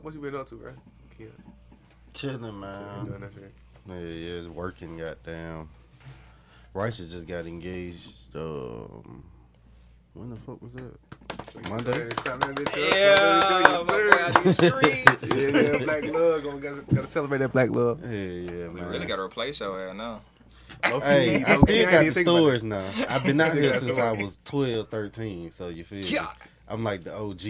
What you been up to, bro? Yeah. Chilling, Shit, man. doing that shit. Yeah, yeah, it's working. Goddamn. Righteous just got engaged. Um, when the fuck was that? Monday. Hey, clap that bitch up. Yeah, Yes, my sir. boy out these streets. Yeah, yeah, black love. Gonna gotta, gotta celebrate that black love. Yeah, yeah, man. We really got to replace your ass now. Hey, I still got the stores now. I've been out here since I was 12, 13. So you feel me? I'm like the OG.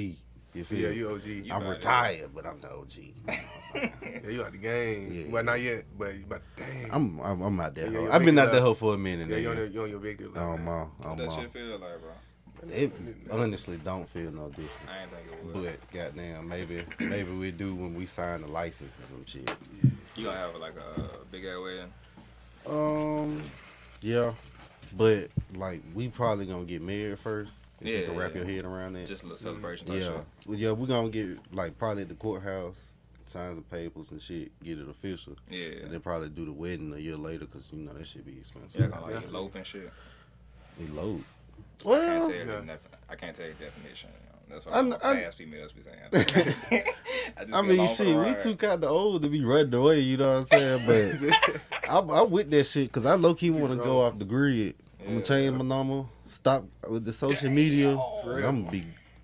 You feel Yeah, me? you OG. You I'm about it. retired, but I'm the OG. You know what I'm saying? Yeah, you out the game. Yeah. Well, not yet, but you about dang. I'm, I'm I'm out there. Yeah, I've been out there hoe for a minute. yeah, you on, nigga. your, you on your big deal. Oh my, oh What that my. shit feel like, bro? It honestly don't feel no different. I ain't think it would. But goddamn, maybe maybe we do when we sign the license or some shit. You gonna have like a big ass wedding? Um, yeah, but like we probably gonna get married first. If you Yeah, can wrap yeah. your head around that. Just a little celebration. type yeah, shit. well, yeah, we're gonna get like probably at the courthouse, sign some papers and shit, get it official, Yeah. and then probably do the wedding a year later because you know that should be expensive. Yeah, gonna like Definitely. elope and shit. Elope. Well, I can't tell you yeah. the I can't tell you the definition. That's what I I, kn- I- fast females be saying. I just I mean, along shit, we ride. too kind of old to be running away. You know what I'm saying? But I'm, I'm with that shit because I low key want to go off the grid. I'm gonna change my number, stop with the social media. For real. I'm gonna be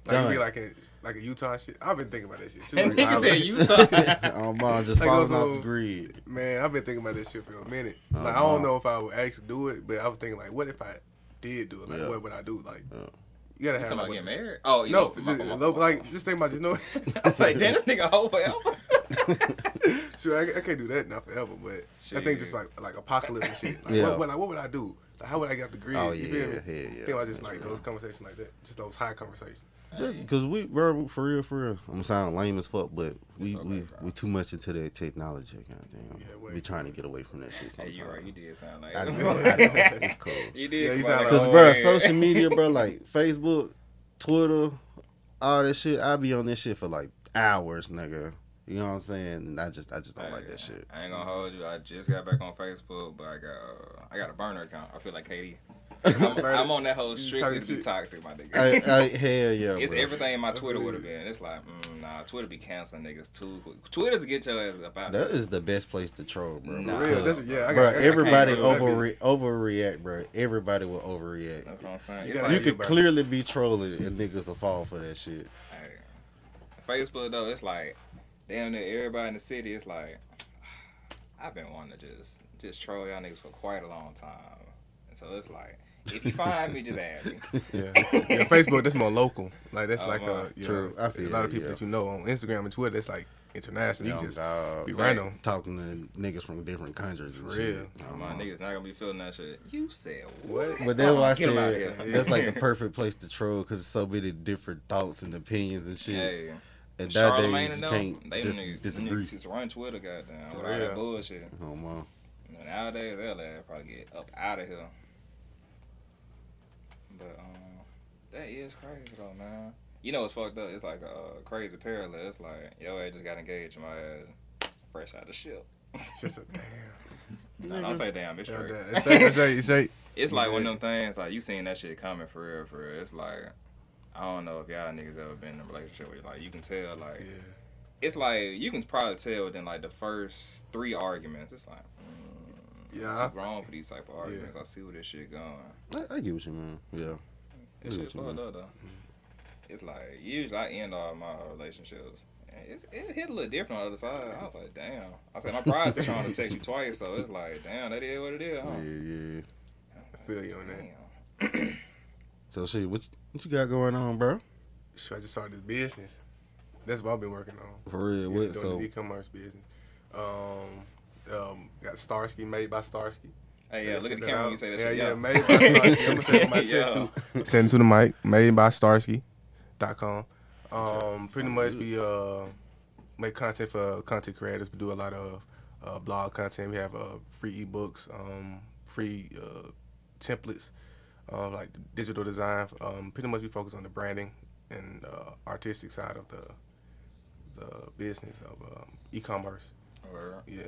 Like, done. be like a like a Utah shit. I've been thinking about that shit too. And Like, nigga I've- said Utah. oh man, just Like falling those off the grid. Man, I've been thinking about this shit for a minute. Oh, like I don't know if I would actually do it, but I was thinking like, what if I did do it? Like, Yeah. what would I do? Like, Yeah. you gotta You have talking about like, getting married? Oh, you no, know, my- just, my- my- like just think about just know. I was like, damn, this nigga hold forever. sure, I, I can't do that not forever, but I think just like like apocalypse and shit. Like, Yeah. what, what, like, what would I do? Like, how would I get off the grid? Oh you yeah, feel me? yeah, yeah. think about just That's like real. those conversations like that, just those high conversations. Just because we, bro, for real, for real. I'm sound lame as fuck, but we okay, we, bro. we too much into that technology. Goddamn, Yeah, we trying to get away from that shit. Hey, Sometimes. you right. You did sound like I that. know, I know. It's cool. You did. Yeah, you come sound out like- Cause, bro, yeah. social media, bro, like Facebook, Twitter, all that shit. I be on this shit for like hours, nigga. You know what I'm saying? And I just, I just don't like that shit. I ain't gonna hold you. I just got back on Facebook, but I got uh, I got a burner account. I feel like Katie. I'm, I'm on that whole You strictly talking to be toxic, my nigga. I, I, hell yeah, it's bro. everything my Twitter would have been. It's like, mm, nah, Twitter be canceling niggas too. quick. Twitter's to get your ass up out. That there. is the best place to troll, bro. Nah. For real, that's yeah. I got, bro, I everybody I can't do that overre- overreact, bro. Everybody will overreact. That's what I'm saying. You like, You could clearly be trolling and niggas will fall for that shit. Hey, Facebook though, it's like damn near everybody in the city. It's like I've been wanting to just just troll y'all niggas for quite a long time, and so it's like if you find me, just add me. Yeah. yeah, Facebook that's more local. Like that's Oh, like a you True. know, I feel a lot of people yeah. that you know on Instagram and Twitter. That's like international. You Young just dog, be Right. random. talking to niggas from different countries. For real. Oh, My niggas not gonna be feeling that shit. You said What? what? But that's why I Get 'em outta said that's like the perfect place to troll because so many different thoughts and opinions and shit. Hey, and Charlemagne nowadays and you can't they just niggas, disagree. Niggas used run Twitter, goddamn, For with all that bullshit. Oh man. And Nowadays, they'll let probably get up out of here. But um, that is crazy though, man. You know what's fucked up? It's like a uh, crazy parallel. It's like yo, I just got engaged, and my ass fresh out the ship. Just a damn. Nah, don't say damn, it's Yeah, straight. It's say, it's say, it's say. It's like one of them things. Like you seen that shit coming for real, for real. It's like I don't know if y'all niggas ever been in a relationship where like you can tell like Yeah. it's like you can probably tell within like the first three arguments. It's like mm, Yeah, I'm I- too for these type of arguments. I see where this shit going. I, I get what you mean. Yeah. This I shit get what fucked up though. It's like usually I end all my relationships. and It's, it hit a little different on the other side. I was like, damn. I said my pride's trying to text you twice, so it's like, damn, that is what it is, huh? Yeah, yeah. I feel you on that. So see, what what you got going on, bro? So I just started this business. That's what I've been working on. For real, Yeah, what? doing So the e-commerce business. Um, um, got Starsky made by Starsky. Hey, yeah, look at the Send it camera when you say that yeah, shit. Yeah, made by Starsky. I'm gonna send it to my chest Yeah. too. Send it to the mic. Made by Starsky.com. Um, pretty much we uh make content for content creators. We do a lot of uh, blog content. We have uh, free ebooks, um, free uh, templates, uh, like digital design. Um, pretty much we focus on the branding and uh, artistic side of the the business of um, e-commerce. Yeah.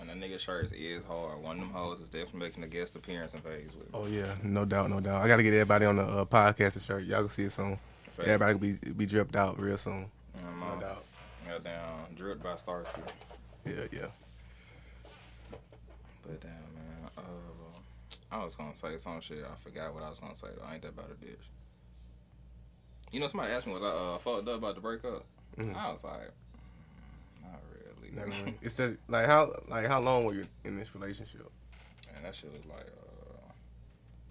And the nigga shirts is hard. One of them hoes is definitely making a guest appearance in phase with. me. Oh yeah, no doubt, no doubt. I got to get everybody on the uh, podcast shirt. Y'all can see it soon. Everybody will be be dripped out real soon. Um, No doubt. Goddamn, dripped by Starsky. Yeah, yeah. But damn, man. I was gonna say some shit. I forgot what I was gonna say. Though. I ain't that about a bitch. You know, somebody asked me was I uh, fucked up about the breakup. Mhm. I was like, mm, not really. Never mind. It's that like how like how long were you in this relationship? And that shit was like, uh,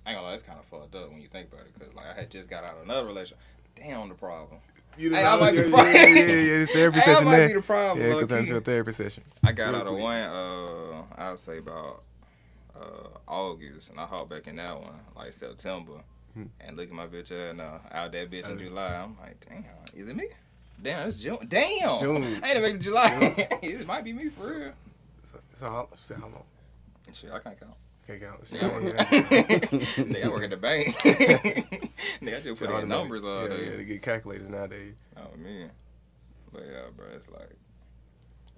I ain't gonna lie, it's kind of fucked up when you think about it. Cause like I had just got out of another relationship. Damn the problem. You Hey, I might be yeah, the yeah, problem. yeah, yeah, yeah, therapy Hey, I might there. be the problem. Yeah, it low could turn key. to a therapy session. I got Real out of quick. one, uh, I'd say about uh, August, and I hopped back in that one, like September. Hmm. And look at my bitch ass now, out that bitch in. July. I'm like, damn, is it me? Damn, it's June. Damn, June. I ain't even July. it might be me for real. So, so how, so how long? Shit, I can't count. Can't count. Shit, Nigga, I work, yeah. I work at the bank. Nigga, I just put in numbers all yeah, day. Yeah, to get calculators nowadays. Oh man, but yeah, bro, it's like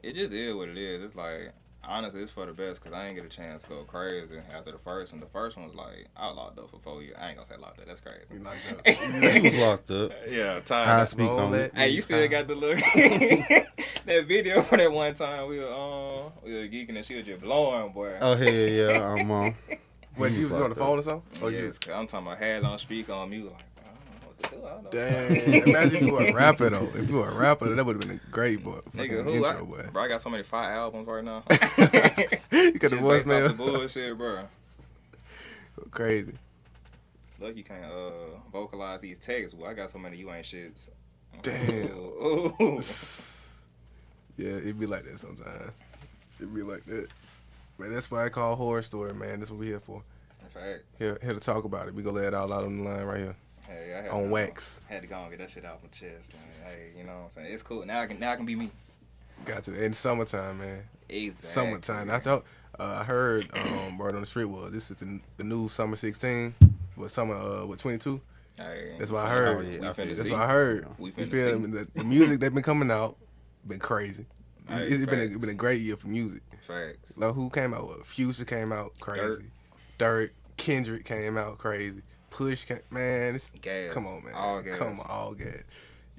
it just is what it is. It's like honestly, it's for the best because I ain't get a chance to go crazy after the first one. The first one was like I was locked up for four years. I ain't gonna say locked up. That's crazy. You locked up. he was locked up. yeah, I time. speak on it. it. Hey, you still got the look. that video for that one time we were um we were geeking and she was just blowing, boy. Oh hell yeah, I'm on. What, you was was on the locked phone or something? Oh you yes, 'cause I'm talking about had on speak on mute like. I don't know what to do. I don't know. Damn. Imagine if you were a rapper though. If you were a rapper, that would have been a great boy. Nigga, who? I, intro, boy. bro, I got so many fire albums right now. you got the off the voicemail. bullshit, bro. Crazy. Look, you can't uh vocalize these texts. Well, I got so many you ain't shits. Damn. Ooh, ooh. Yeah, it'd be like that sometimes. It'd be like that. Man, that's why I call horror story, man. That's what we here for. In fact, Here, here to talk about it. We gonna lay it all out on the line right here hey, I had on to, wax. Had to go and get that shit off my chest. Like, hey, you know what I'm saying? It's cool. Now I can now I can be me. Got to. In summertime, man. Exactly. Summertime. I thought. Uh, I heard um, word on the street was this is the, the new summer 16. What summer? Uh, what 22? Hey, That's what I heard. We I finna feel- That's see. what I heard. We finna feel The, the music that been coming out been crazy. Hey, it's been a, facts. been a great year for music. Facts. Like who came out? What? Future came out crazy. Dirt. Kendrick came out crazy. Push man. It's, Gas. come on, man. All gas. Come on, all gas.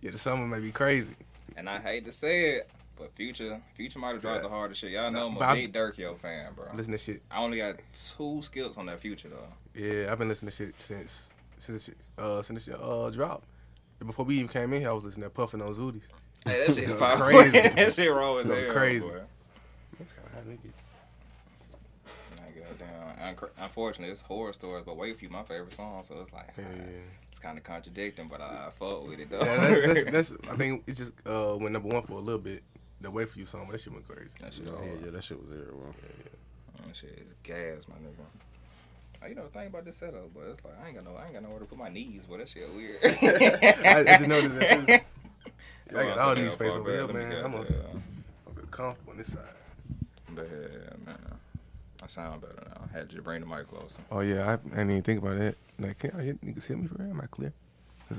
Yeah, the summer may be crazy. And I hate to say it, but Future, Future might have dropped Yeah. the hardest shit. Y'all know I'm a big Durk yo fan, bro. Listen to shit. I only got two skills on that Future though. Yeah, I've been listening to shit since since uh since it uh dropped. And before we even came in here, I was listening to Puffin on Zooties. Hey, that shit crazy. that shit raw as hell, crazy. boy. That's kinda hot, nigga. Like, goddamn. Unc- Unfortunately, it's horror stories, but Wait for You, my favorite song, so it's like Yeah, ah, yeah. it's kind of contradicting, but I, I fuck with it though. Yeah, that's, that's, that's I think it just uh went number one for a little bit. The Wait for You song, but that shit went crazy. that shit Yeah, hard. yeah, that shit was everywhere. That shit is gas, my nigga. Oh, you know the thing about this setup, but it's like I ain't got no, I ain't got nowhere to put my knees, but that shit weird. I, I just noticed that too. I Hold on, got all these space over here, back. Let me man. I'm gonna there. I'm gonna comfortable on this side. But yeah, man, I sound better now. I had to bring the mic closer. Oh yeah, I, I didn't even think about that. Like, can I niggas hear me for real? Am I clear? Ice.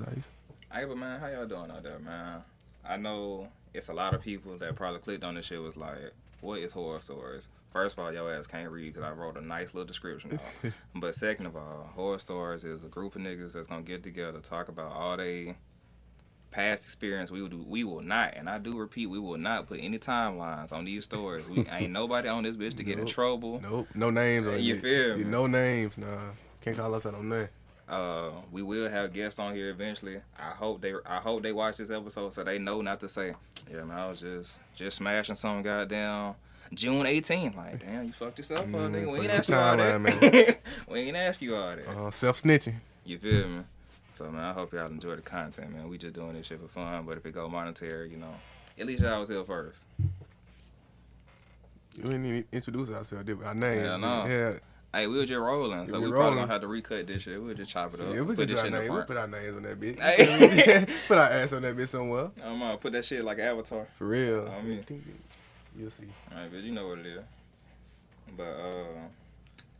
Hey, but man, how y'all doing out there, man? I know it's a lot of people that probably clicked on this shit was like, what is horror stories? First of all, your ass can't read because I wrote a nice little description. But second of all, horror stories is a group of niggas that's gonna get together, talk about all they past experience. We will do. We will not, and I do repeat, we will not put any timelines on these stories. We ain't nobody on this bitch to get in trouble. Nope, no names. on You it. feel me? No names, nah. Can't call us out on that. Uh, we will have guests on here eventually. I hope they I hope they watch this episode so they know not to say, yeah man, I was just just smashing some goddamn June 18th. Like, damn, you fucked yourself up, Mm, nigga. We ain't ask you all that. we ain't ask you all that. Uh, Self snitching. You feel me? So man, I hope y'all enjoy the content, man. We just doing this shit for fun, but if it go monetary, you know, at least y'all was here first. You didn't even introduce ourselves, did we? Our names. Yeah, no. Yeah. Hey, we were just rolling, so we we probably rolling. gonna have to recut this shit. We'll just chop it up. Yeah, we put just this put our, shit in the name, we front. put our names on that bitch. Hey. put our ass on that bitch somewhere. I'm gonna put that shit like avatar. For real. I mean- You'll see. Alright, but you know what it is. But uh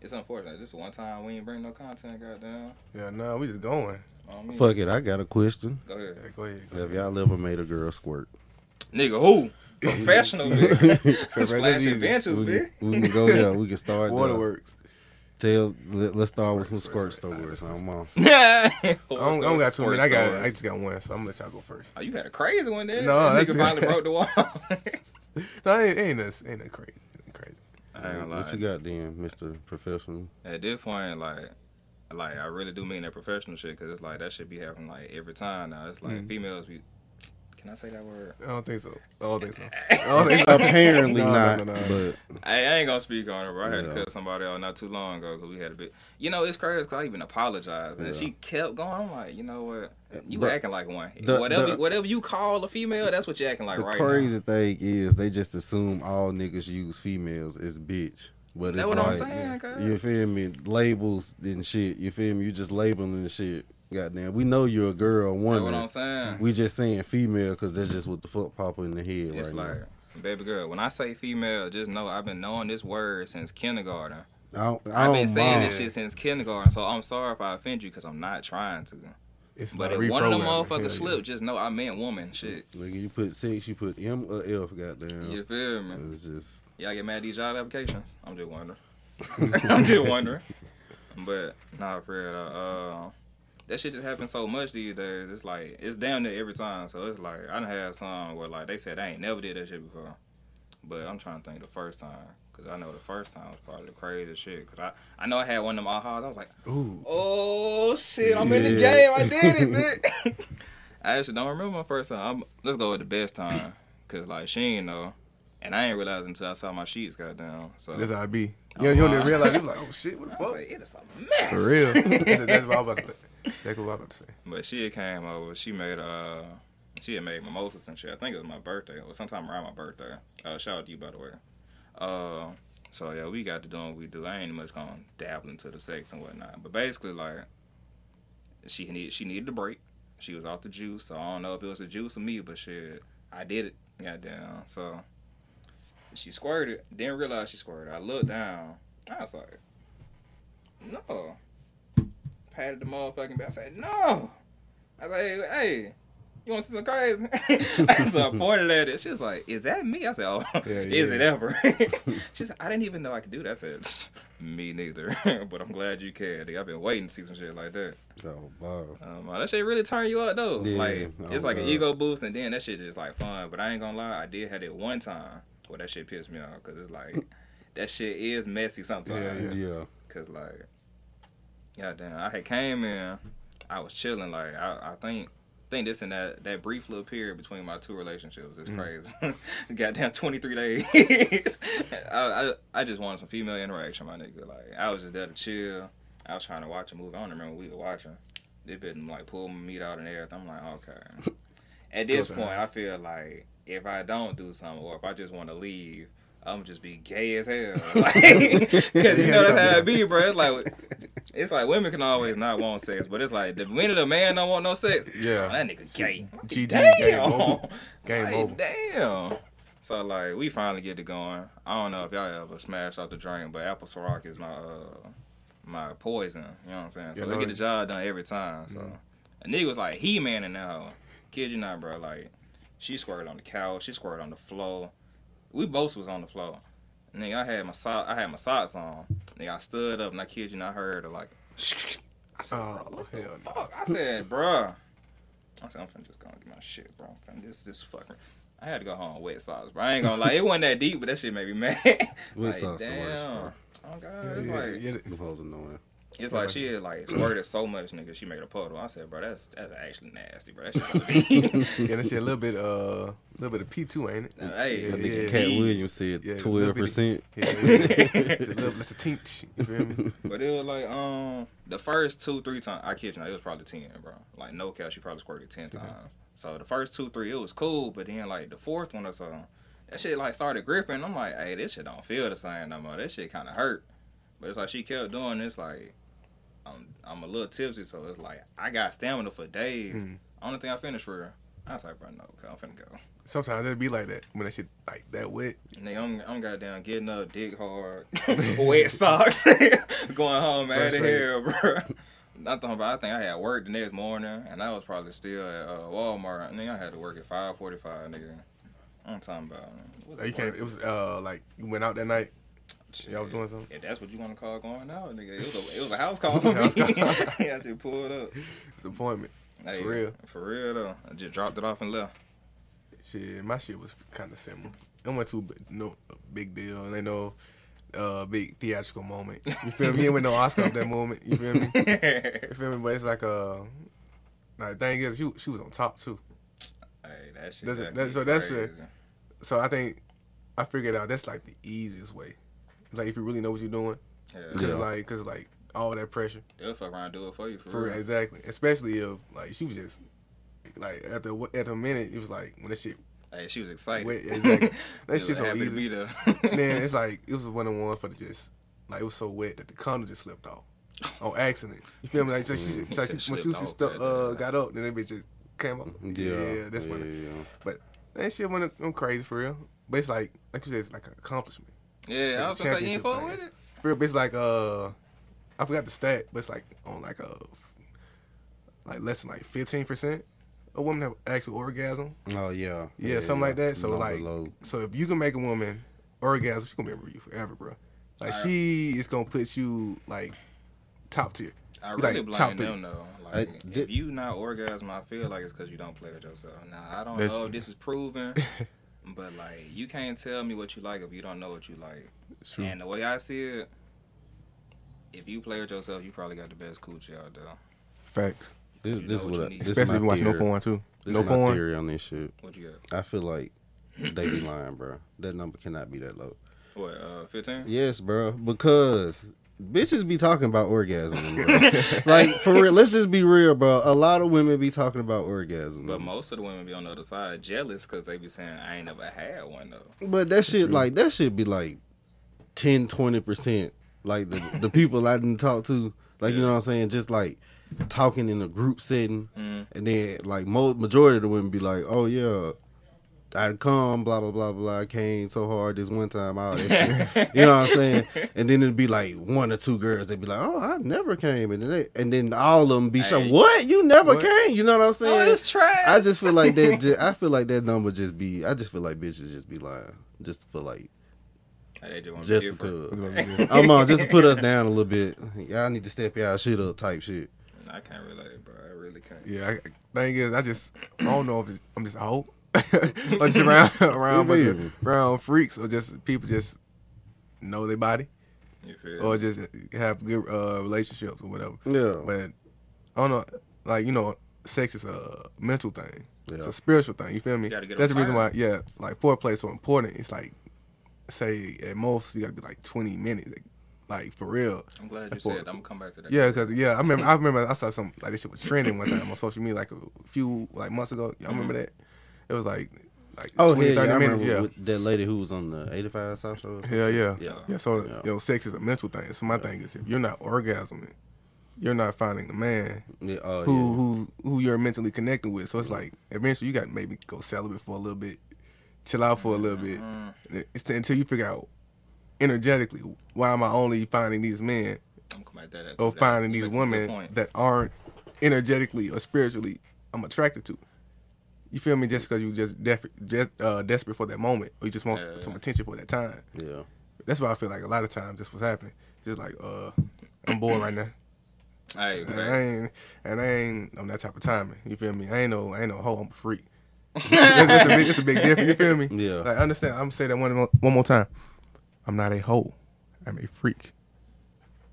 it's unfortunate. This one time we ain't bring no content, goddamn. Yeah, no, we just going. I mean, Fuck it, I got a question. Go ahead. Yeah, go ahead. Go Have ahead. y'all ever made a girl squirt? Nigga, who? Professional, bitch. Right, Splash that's. Adventures, we, bitch. can, we can go there. We can start there. Waterworks. Tell. Let, us start with some Squirt, squirt squirt, stories. squirt, I'm on. I I don't, I don't got too many. I got I just got one, so I'm gonna let y'all go first. Oh, you had a crazy one then. No, that that's- nigga finally broke the wall. No, it ain't ain't that ain't that crazy. Ain't that crazy. I ain't gonna What you got then, Mister Professional? At this point, like, like I really do mean that professional shit because it's like that should be happening like every time now. It's like Mm. females be. Can I say that word? I don't think so. I don't think so. I don't think so. Apparently No, no, not, no, no. but I, I ain't gonna speak on it, bro. I had Yeah. to cut somebody out not too long ago because we had a bit. You know, it's crazy because I even apologized and Yeah. she kept going. I'm like, you know what? You But acting like one. the- whatever, the- whatever you call a female, that's what you acting like right? the right crazy now. thing is they just assume all niggas use females as bitch. But That's it's what I'm saying, cuz. you feel me? Labels and shit. You feel me? You just labeling the shit. Goddamn, we know you're a girl, woman. what I'm saying. We just saying female because that's just what the fuck pop in the head It's right like, baby girl, when I say female, just know I've been knowing this word since kindergarten. now. I I've been saying mind. this shit since kindergarten, so I'm sorry if I offend you because I'm not trying to. It's But if one of them motherfuckers yeah. slip, just know I meant woman. Shit. Nigga, you put six, you put M or F. Goddamn, You feel me? it's just Y'all get mad at these job applications? I'm just wondering. I'm just wondering. But not for real. Uh, that shit just happens so much these days. It's like it's down there every time. So it's like I done had some where like they said I ain't never did that shit before. But I'm trying to think the first time. Cause I know the first time was probably the craziest shit. Cause I, I know I had one of them ahas. I was like, Ooh. oh shit, I'm in the game. I did it, bitch. I actually don't remember my first time. I'm, let's go with the best time. Cause like she ain't know. And I ain't realize until I saw my sheets got down. So That's how I be. You, oh, you don't even realize. You like, oh shit, what the fuck? like, it is a mess. For real. that's, that's what I was about to That's what I was about to say. But she came over. She made uh, she had made mimosas and shit. I think it was my birthday or sometime around my birthday. Uh, shout out to you by the way. Uh, so yeah, we got to doing what we do. I ain't much gonna dabble into the sex and whatnot. But basically, like, she need she needed a break. She was off the juice. So I don't know if it was the juice or me, but shit, I did it. Goddamn. So she squirted. Didn't realize she squirted. I looked down. I was like, no. Patted the motherfucking back. I said, no. I was like, hey, you want to see some crazy? so I pointed at it. She was like, is that me? I said, oh, Yeah, is yeah. it ever? she said, I didn't even know I could do that. I said, me neither. but I'm glad you can. I've been waiting to see some shit like that. oh wow. Um, that shit really turned you up though. Yeah, like it's oh, like an ego boost, and then that shit is like fun. But I ain't gonna lie, I did have it one time where that shit pissed me off because it's like that shit is messy sometimes. Yeah, Yeah. Cause like, goddamn, I had came in, I was chilling. Like I, I think. think this in that, that brief little period between my two relationships is Mm. crazy. Goddamn, twenty three days. I, I I just wanted some female interaction, my nigga. Like I was just there to chill. I was trying to watch a movie. I don't remember what we were watching. They been like pull my meat out and everything. I'm like, okay. At this Okay. point, I feel like if I don't do something or if I just want to leave, I'm just be gay as hell. Like, cause you know that's how it be, bro. It's like it's like women can always not want sex, but it's like the minute a man don't want no sex, Yeah. oh, that nigga gay. GG, damn. game over. Game Like, over. Damn. So like we finally get it going. I don't know if y'all ever smashed out the drink, but apple Ciroc is my uh my poison. You know what I'm saying? So we get the job done every time. So Mhm. a nigga was like he man in that hoe. Kid you not, bro. Like she squirted on the couch, she squirted on the floor. We both was on the floor. Nigga, I had my sock, I had my socks on. Nigga, I stood up and I kid you not, I heard her like. I said, bro, Oh, what the hell no. fuck? I said, bruh. I said, I'm finna just go and get my shit, bro. I'm finna this, this fucking. I had to go home with wet socks, bro. I ain't gonna lie, it wasn't that deep, but that shit made me mad. Wet like, socks the worst, damn. bro. Oh god, Yeah, it's yeah, like yeah, The hoes annoying. It's like she had like squirted so much, nigga. She made a puddle. I said, bro, that's that's actually nasty, bro. That shit yeah, that shit a little bit, uh, a little bit of P two, ain't it? Hey, I think yeah, Cat yeah. Williams said twelve percent. Yeah, yeah. Just that's a tink. You feel me? But it was like um the first two three times I kid you not, it was probably ten, bro. Like no cap, she probably squirted ten times. So the first two three it was cool, but then like the fourth one or so, that shit like started gripping. I'm like, hey, this shit don't feel the same no more. This shit kind of hurt. But it's like she kept doing this like. I'm, I'm a little tipsy, so it's like I got stamina for days. Mhm. Only thing I finished for, her, I was like, bro, no, okay, I'm finna go. Sometimes it be like that when that shit like that wet. Nigga, I'm, I'm goddamn getting up, dick hard, wet socks, going home out of here, bro. Not talking about. I think I had work the next morning, and I was probably still at uh, Walmart. Nigga, I had to work at five forty-five, nigga. I'm talking about. Like, you can't. It was uh like you went out that night. Y'all doing something. If that's what you want to call going out, nigga, it was a, it was a house call for me. yeah, I just pulled up. It's an appointment. Hey, For real. For real though. I just dropped it off and left. Shit, my shit was kind of similar. It went to no big deal, and they know uh big theatrical moment. You feel me? Ain't with no Oscar at that moment. You feel me? You feel me? But it's like uh, like the thing is, she she was on top too. Hey, that shit. That's- that'd that's- be so that's a- So I think I figured out that's like the easiest way. Like if you really know what you're doing, Yeah. cause Yeah. like cause like all that pressure. They'll fuck around and do it for you for, For real. exactly, especially if like she was just like at the at the minute it was like when that shit Hey, she was excited. Wait, exactly. That She was shit's so happy to easy. be there. man, it's like it was one of the ones for the just like it was so wet that the condom just slipped off on accident. You feel me? Like, so she, Mm, so said she, when she slipped was off, stu- uh, got up, then that bitch just came up. Yeah, that's yeah, what. yeah. That shit went I'm crazy for real. But it's like like you said, it's like an accomplishment. Yeah, I was the gonna say you ain't fuck with it. For real, but it's like uh, I forgot the stat, but it's like on like a like less than like fifteen percent of women have actual orgasm. Oh yeah. Yeah, something like that. So, Number like- low. So if you can make a woman orgasm, she's gonna remember you forever, bro. Like Alright. she is gonna put you like top tier. I Like, really top blame three. them though. I Like, did- if you not orgasm, I feel like it's because you don't play with yourself. Now I don't know if this is proven, but like you can't tell me what you like if you don't know what you like. It's true. And the way I see it, if you play with yourself, you probably got the best coochie out there. Facts. This, You this is what what I, this Especially if you my watch no theory. porn too. This no is my porn. theory on this shit. What you got? I feel like they be lying, bro. That number cannot be that low. What? Uh, fifteen? Yes, bro. Because bitches be talking about orgasm, like for real. Let's just be real, bro. A lot of women be talking about orgasm. But most of the women be on the other side jealous because they be saying I ain't never had one though. But that shit, like that should be like 10, 20 percent. Like the the people I didn't talk to, like you know what I'm saying, just like talking in a group setting, Mm. and then like most majority of the women be like, "Oh yeah, I come, blah blah blah blah. I came so hard this one time, all that shit." you know what I'm saying? And then it'd be like one or two girls. They'd be like, "Oh, I never came," and then they, and then all of them be so, Hey. "What? You never What? came?" You know what I'm oh, saying? Oh, it's trash. I just feel like that. Just, I feel like that number just be. I just feel like bitches just be lying. Just for like, Hey, they just want to just be because. I'm on uh, just to put us down a little bit. Y'all need to step y'all shit up, type shit. I can't relate, bro. I really can't. Yeah. I, thing is, I just I don't know if it's, I'm just old. or just around around, bunch of- around freaks or just people just know their body or just have good uh, relationships or whatever. Yeah, But I don't know, like you know, sex is a mental thing. Yeah. It's a spiritual thing. You feel me? You That's on the reason why. Yeah, like foreplay is so important. It's like, say at most you got to be like twenty minutes, like, like for real. I'm glad you That's what- said. I'm gonna come back to that. Yeah, because yeah, I remember. I remember I saw some like this shit was trending one time on social media like a few like months ago. Y'all remember that? It was like like Oh 20, yeah, 30 yeah, minutes. Yeah. with that lady who was on the 85 South Show. Yeah, yeah, Yeah. yeah. So Yeah. you know, sex is a mental thing. So my thing is, if you're not orgasming, you're not finding the man Yeah, oh, who yeah. who who you're mentally connecting with. So it's like eventually you got to maybe go celibate for a little bit, chill out for a little bit. Mm, It's until you figure out energetically why am I only finding these men I'm gonna come back to that. or finding That's these women that aren't energetically or spiritually I'm attracted to. You feel me? Just because you just def- just uh, desperate for that moment, or you just want Yeah, some attention for that time. yeah. That's why I feel like a lot of times that's what's happening. Just like uh, I'm bored right now. Hey, And I ain't and I ain't on that type of timing. You feel me? I ain't no I ain't no hoe. I'm a freak. it's, a big, it's a big difference. You feel me? Yeah. Like understand? I'm gonna say that one more, one more time. I'm not a hoe. I'm a freak.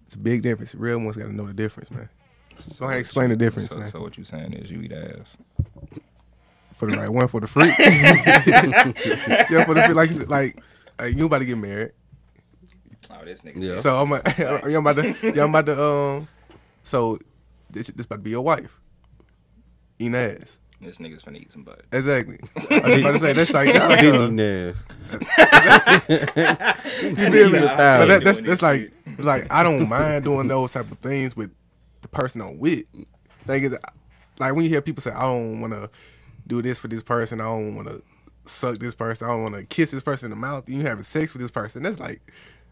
It's a big difference. Real ones got to know the difference, man. So Go ahead, what explain you- the difference, so, man. So what you saying is you eat ass. For the right one, for the freak. yeah, for the freak. Like you like, like you about to get married. Oh, this nigga. Yeah. So I'm, a, you about to, you about to, um. So this, this about to be your wife. Eating ass. This nigga's finna eat some butt. Exactly. I was about to say that's like, that's like uh, eating ass. you feel me? But that, that's that's like like I don't mind doing those type of things with the person I'm with. Thing is, like when you hear people say, "I don't want to do this for this person," I don't want to suck this person, I don't want to kiss this person in the mouth. You having sex with this person? That's like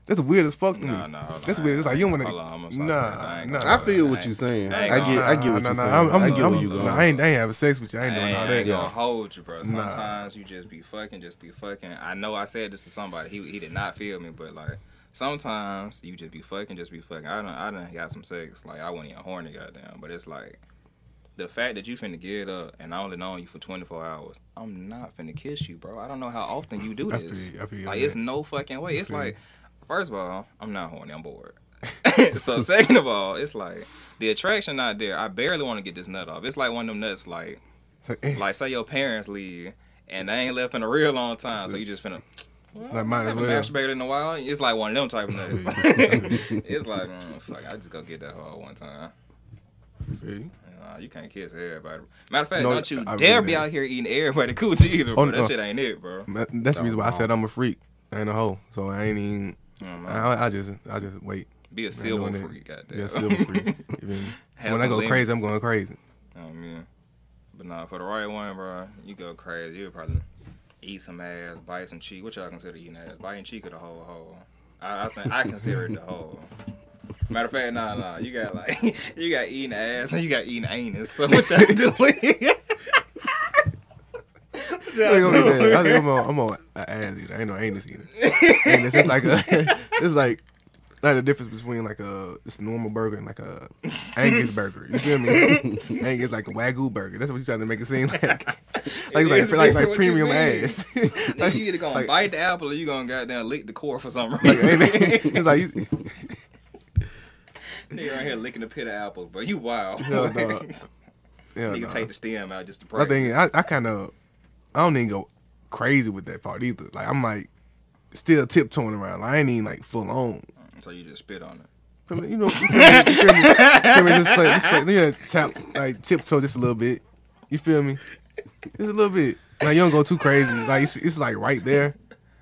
that's weird as fuck to me. Nah, nah, hold on. That's weird. It's like you don't want I'm to. gonna Nah, stop that. I ain't nah. I feel what you're saying. I I get, I get what Nah, you're nah, saying. I'm, I'm, I get I'm, where you nah. I ain't, I ain't having sex with you. I ain't doing that. I all ain't gonna Yeah. hold you, bro. Nah. Sometimes you just be fucking, just be fucking. I know I said this to somebody. He he did not feel me, but like sometimes you just be fucking, just be fucking. I don't, I done got some sex. Like I wasn't even horny, goddamn. But it's like the fact that you finna get up and I only known you for 24 hours. I'm not finna kiss you, bro. I don't know how often you do I this. feel I feel like on it's no fucking way. It's like first of all, I'm not horny. I'm bored. so second of all, it's like the attraction not there. I barely want to get this nut off. It's like one of them nuts like like, eh, like say your parents leave and they ain't left in a real long time, so you just finna. Well, Like, I haven't well. masturbated in a while. It's like one of them type of nuts. it's like, mm, fuck, I just go get that hoe one time. I feel you. Nah, you can't kiss everybody. Matter of fact, No, don't you I dare really be don't. out here eating everybody coochie either, bro. Oh, that no. shit ain't it, bro. Ma- That's the reason why I said I'm a freak. I ain't a hoe, so I ain't even. Mm, I, I just, I just wait. Be a silver freak, goddamn. Yeah, silver freak. You? So when I some go crazy, I'm going crazy. Oh man. But nah, for the right one, bro, you go crazy. You'll probably eat some ass, bite some cheek. What y'all consider eating ass? Biting cheek or the whole whole? I, I think I consider it the whole. Matter of fact, nah, nah. You got like you got eating ass and you got eating anus. So what y'all doing? What y'all I think I'm, that. I think I'm on, I'm on an ass eater. I ain't no anus eater. anus is like a, it's like like the difference between like a just normal burger and like a Angus burger. You feel me? Angus like a wagyu burger. That's what you trying to make it seem like. Like It like like, like, you premium ass. Nigga, you either gonna like- bite the apple or you gonna goddamn lick the core for some reason. ain't it's like you, Nigga right here licking the pit of apples, bro. you wild. Hell no. yeah, Nigga nah. take the stem out just to My practice. thing is, I, I kind of, I don't even go crazy with that part either. Like I'm like still tiptoeing around. Like, I ain't even like full on. So you just spit on it. Feel me? You know, you feel me? You feel me? Feel me? Just play, just play, you know, tap, like tiptoe just a little bit. You feel me? Just a little bit. Like you don't go too crazy. Like it's, it's like right there.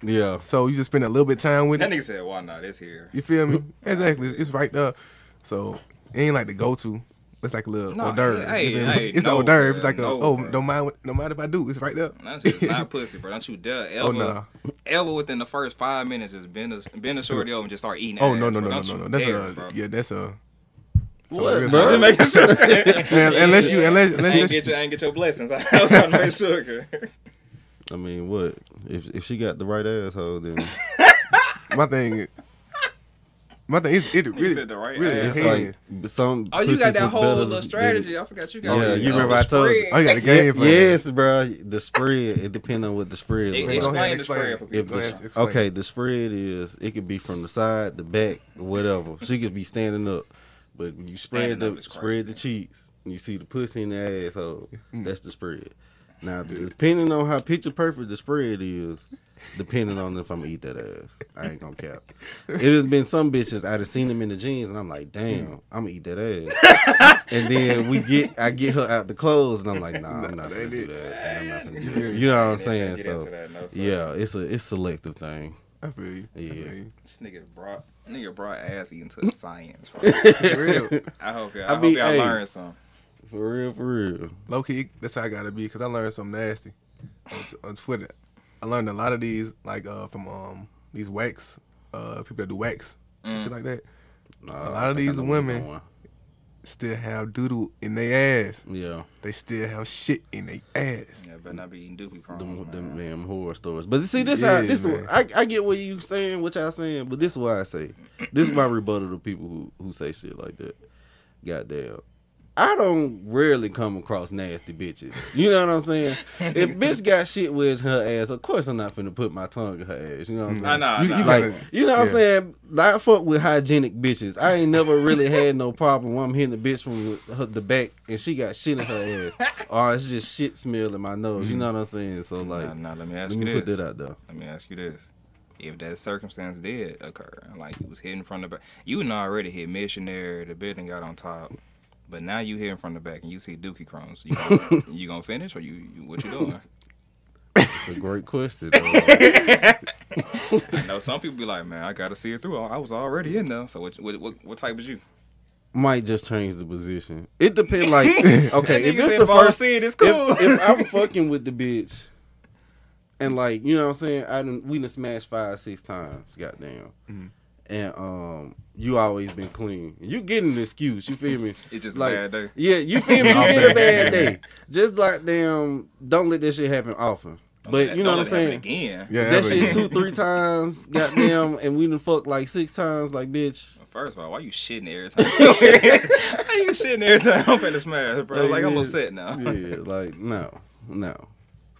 Yeah. So you just spend a little bit of time with it. That it. nigga said, "Why not? It's here." You feel me? Exactly. It's right there. So it ain't like the go to. It's like a little No, hors d'oeuvre. hey, You hey, it's no, hors d'oeuvre. It's bro, like a no, oh, bro. don't mind, what- don't mind if I do. It's right there. That shit is not pussy, bro. Don't you dare oh, ever, Oh, nah. ever within the first five minutes just bend a bend a shorty over and just start eating. Oh ass, no no bro. no no Don't no no. That's dare, a bro. yeah. That's a. so What, it's- bro? Just making sure. Yeah, unless you unless I unless ain't you, get your, I ain't get your blessings. I was trying to make sure. 'cause- I mean, what if if she got the right asshole? Then my thing. Is- My thing is it really the right really ass. it's like some. Oh, you got that whole better little than- strategy. I forgot you got. Yeah, the- you remember I told you. spread. Oh, you got the game plan. Yes, bro. The spread. It depends on what the spread. It- look Explain the spread If the, okay, the spread is it could be from the side, the back, whatever. She could be standing up, but when you spread Standing the spread the crazy. cheeks, and you see the pussy in the asshole. Mm. That's the spread. Now, depending on how picture perfect the spread is, depending on if I'm gonna eat that ass, I ain't gonna cap. It has been some bitches I'd have seen them in the jeans, and I'm like, damn, hmm. I'm gonna eat that ass. and then we get, I get her out the clothes, and I'm like, nah, I'm not gonna that do that. And I'm not gonna do that. You know what I'm saying? So. no. Yeah, it's a it's selective thing. I feel you. I Yeah. feel you. This nigga brought nigga brought ass eating to science. Bro. For real. I hope y'all, I, I hope mean, y'all hey. learned some. For real, for real. Low key, that's how I gotta be because I learned something nasty on, on Twitter. I learned a lot of these like uh from um these wax uh people that do wax and shit like that Nah, A lot of I think I these know where you're women- still have doodle in their ass. Yeah, They still have shit in their ass. Yeah, better not be eating doopy crumbs. them, them man. damn horror stories. But see, this Yeah, how this man. I, I get what you saying, what y'all saying, but this is why I say this is my rebuttal to people who who say shit like that. Goddamn. I don't rarely come across nasty bitches. You know what I'm saying? If bitch got shit with her ass, of course I'm not finna put my tongue in her ass. You know what I'm saying? I know. I You- know. you Like, gotta- you know what I'm saying? Like, I fuck with hygienic bitches. I ain't never really had no problem when I'm hitting the bitch from her, the back and she got shit in her ass. or it's just shit smell in my nose. You know what I'm mm-hmm. saying? So, like, Nah, nah, let me ask let you me this. put that out there. Let me ask you this. If that circumstance did occur, like you was hitting from the back, you know already hit missionary, the building got on top, but now you hitting from the back and you see dookie crumbs. You gonna, you gonna finish or you, you what you doing? It's a great question. I know some people be like, man, I gotta see it through. I was already in there. So what what what, what type is you? Might just change the position. It depends. Like, okay, if it's the if I don't first, it, it's cool. if, if I'm fucking with the bitch, and like, you know what I'm saying, I done we done smashed five, six times, goddamn. Mhm. And um, you always been clean. You getting an excuse, you feel me? it's just like- a bad day. Yeah, you feel me? You get a bad day. Just like damn, don't let that shit happen often. But you know what I'm let it happen saying? Again. Yeah, that shit again. two, three times, goddamn, and we done fucked like six times, like bitch. First of all, why you shitting every time? why you shitting every time I'm finna smash, bro? Like I'm Yeah. upset now. Yeah, like no, no.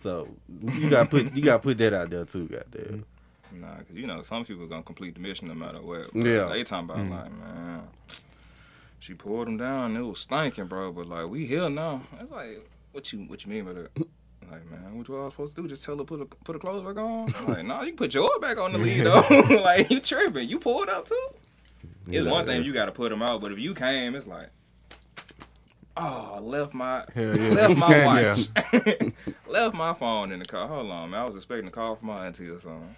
So you got put you got put that out there too, goddamn. Nah, cause you know some people gonna complete the mission no matter what. bro. Yeah. they talking about like, man, she pulled him down. It was stinking, bro. But like, we here now. It's like, what you what you mean by that? Like, man, what you all supposed to do? Just tell her put a, put her clothes back on? I'm like, nah, you can put yours back on the lead though. like, you tripping? You pulled up too? It's Yeah, one thing yeah. you got to put them out, but if you came, it's like, oh, I left my yeah. left my watch, left my phone in the car. Hold on, man. I was expecting a call from my auntie or something,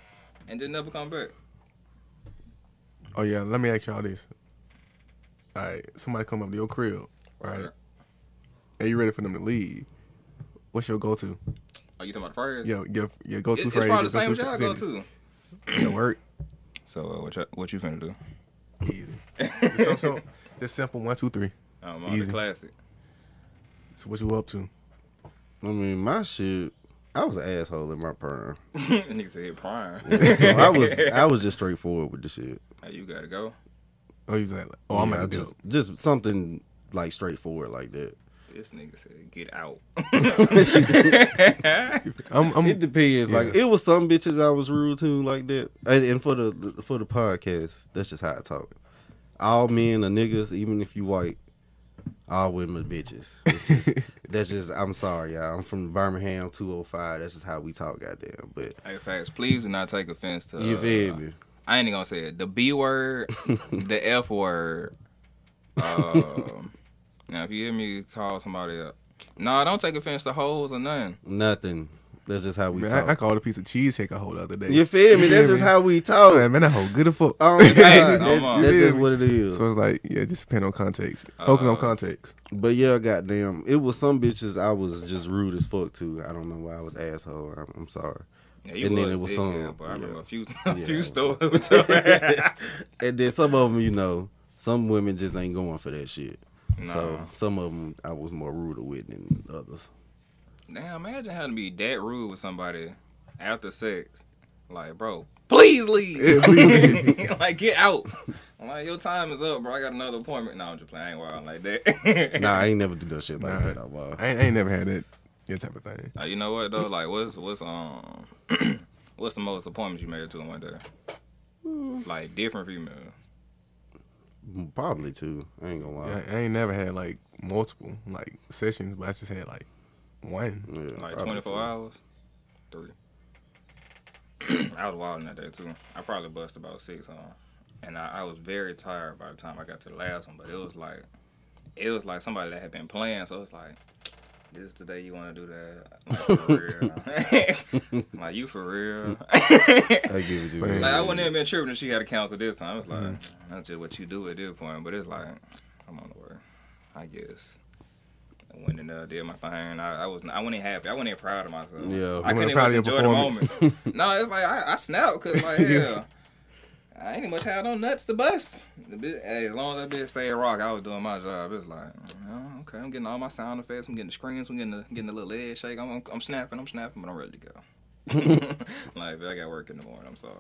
and didn't never come back. Oh yeah, let me ask y'all this. All right, somebody come up to your crib, right? And you ready for them to leave? What's your go-to? Oh, you talking about the phrase? Your your your go-to It- it's phrase. probably the your same as go-to y'all go-to. Your work. So uh, what you, what you finna do? Easy. just, some- some- just simple. One, two, three. Um, on Easy. the classic. So what you up to? I mean, my shit. I was an asshole in my prime. Nigga said prime. So I was I was just straightforward with the shit. Hey, you gotta go. Oh, you like, oh, I'm Yeah, at just just something like straightforward like that. This nigga said get out. I'm, I'm It depends. Like it was some bitches I was rude to like that. And, and for the for the podcast, that's just how I talk. All men are niggas, even if you white. All women bitches. It's just, that's just. I'm sorry, y'all. I'm from Birmingham, 205. That's just how we talk, goddamn. But hey, facts. Please do not take offense to. you uh, feel me? I ain't even gonna say it. The B word, the F word. Um, now, if you hear me call somebody up, no, I don't take offense to hoes or nothing. Nothing. That's just how we man, talk. I, I called a piece of cheesecake a whole other day. you feel me? That's just me? how we talk. Man, man, that whole good as fuck. Oh, God, Facts, that's, come on. that's just what it is. So it's like, yeah, just depend on context. Focus Uh, on context. But yeah, goddamn, it was some bitches I was just rude as fuck to. I don't know why I was asshole. I'm, I'm sorry. Yeah, you And then was it was dickhead, some- but I remember yeah. a few, a Yeah. few stories. with your ass. And then some of them, you know, some women just ain't going for that shit. So some of them I was more rude with than others. Damn, imagine having to be that rude with somebody after sex. Like, bro, please leave. Yeah, please like, get out. I'm like, your time is up, bro. I got another appointment. No, I'm just playing. I ain't wild like that. Nah, I ain't never do that shit like Nah. that. out loud. I ain't, I ain't never had that, that type of thing. Uh, you know what though? Like, what's what's um, what's the most appointments you made to in one day? Like different female. Probably two. I ain't gonna lie. Yeah, I ain't never had like multiple like sessions, but I just had like one. Yeah, Like 24 too. hours? Three. I was wilding that day too. I probably bust about six on. And I, I was very tired by the time I got to the last one, but it was like it was like somebody that had been playing, so it's like this is the day you want to do that. Like, for real. like you for real. I get what you Man. Like I wouldn't have been tripping if she had a counsel this time. It's like mm-hmm. that's just what you do at this point. But it's like I'm on the word. I guess. I went in there, uh, did my thing. I, I was I wasn't happy. I wasn't proud of myself. Yeah. I couldn't even enjoy the moment. no, it's like I, I snapped because like hell. I ain't much had no nuts to bust. The bit, hey, as long as that bitch stayed rock, I was doing my job. It's like, oh, okay, I'm getting all my sound effects. I'm getting the screams. I'm getting the getting the little leg shake. I'm, I'm, I'm snapping. I'm snapping, but I'm ready to go. like, I got work in the morning. I'm sorry.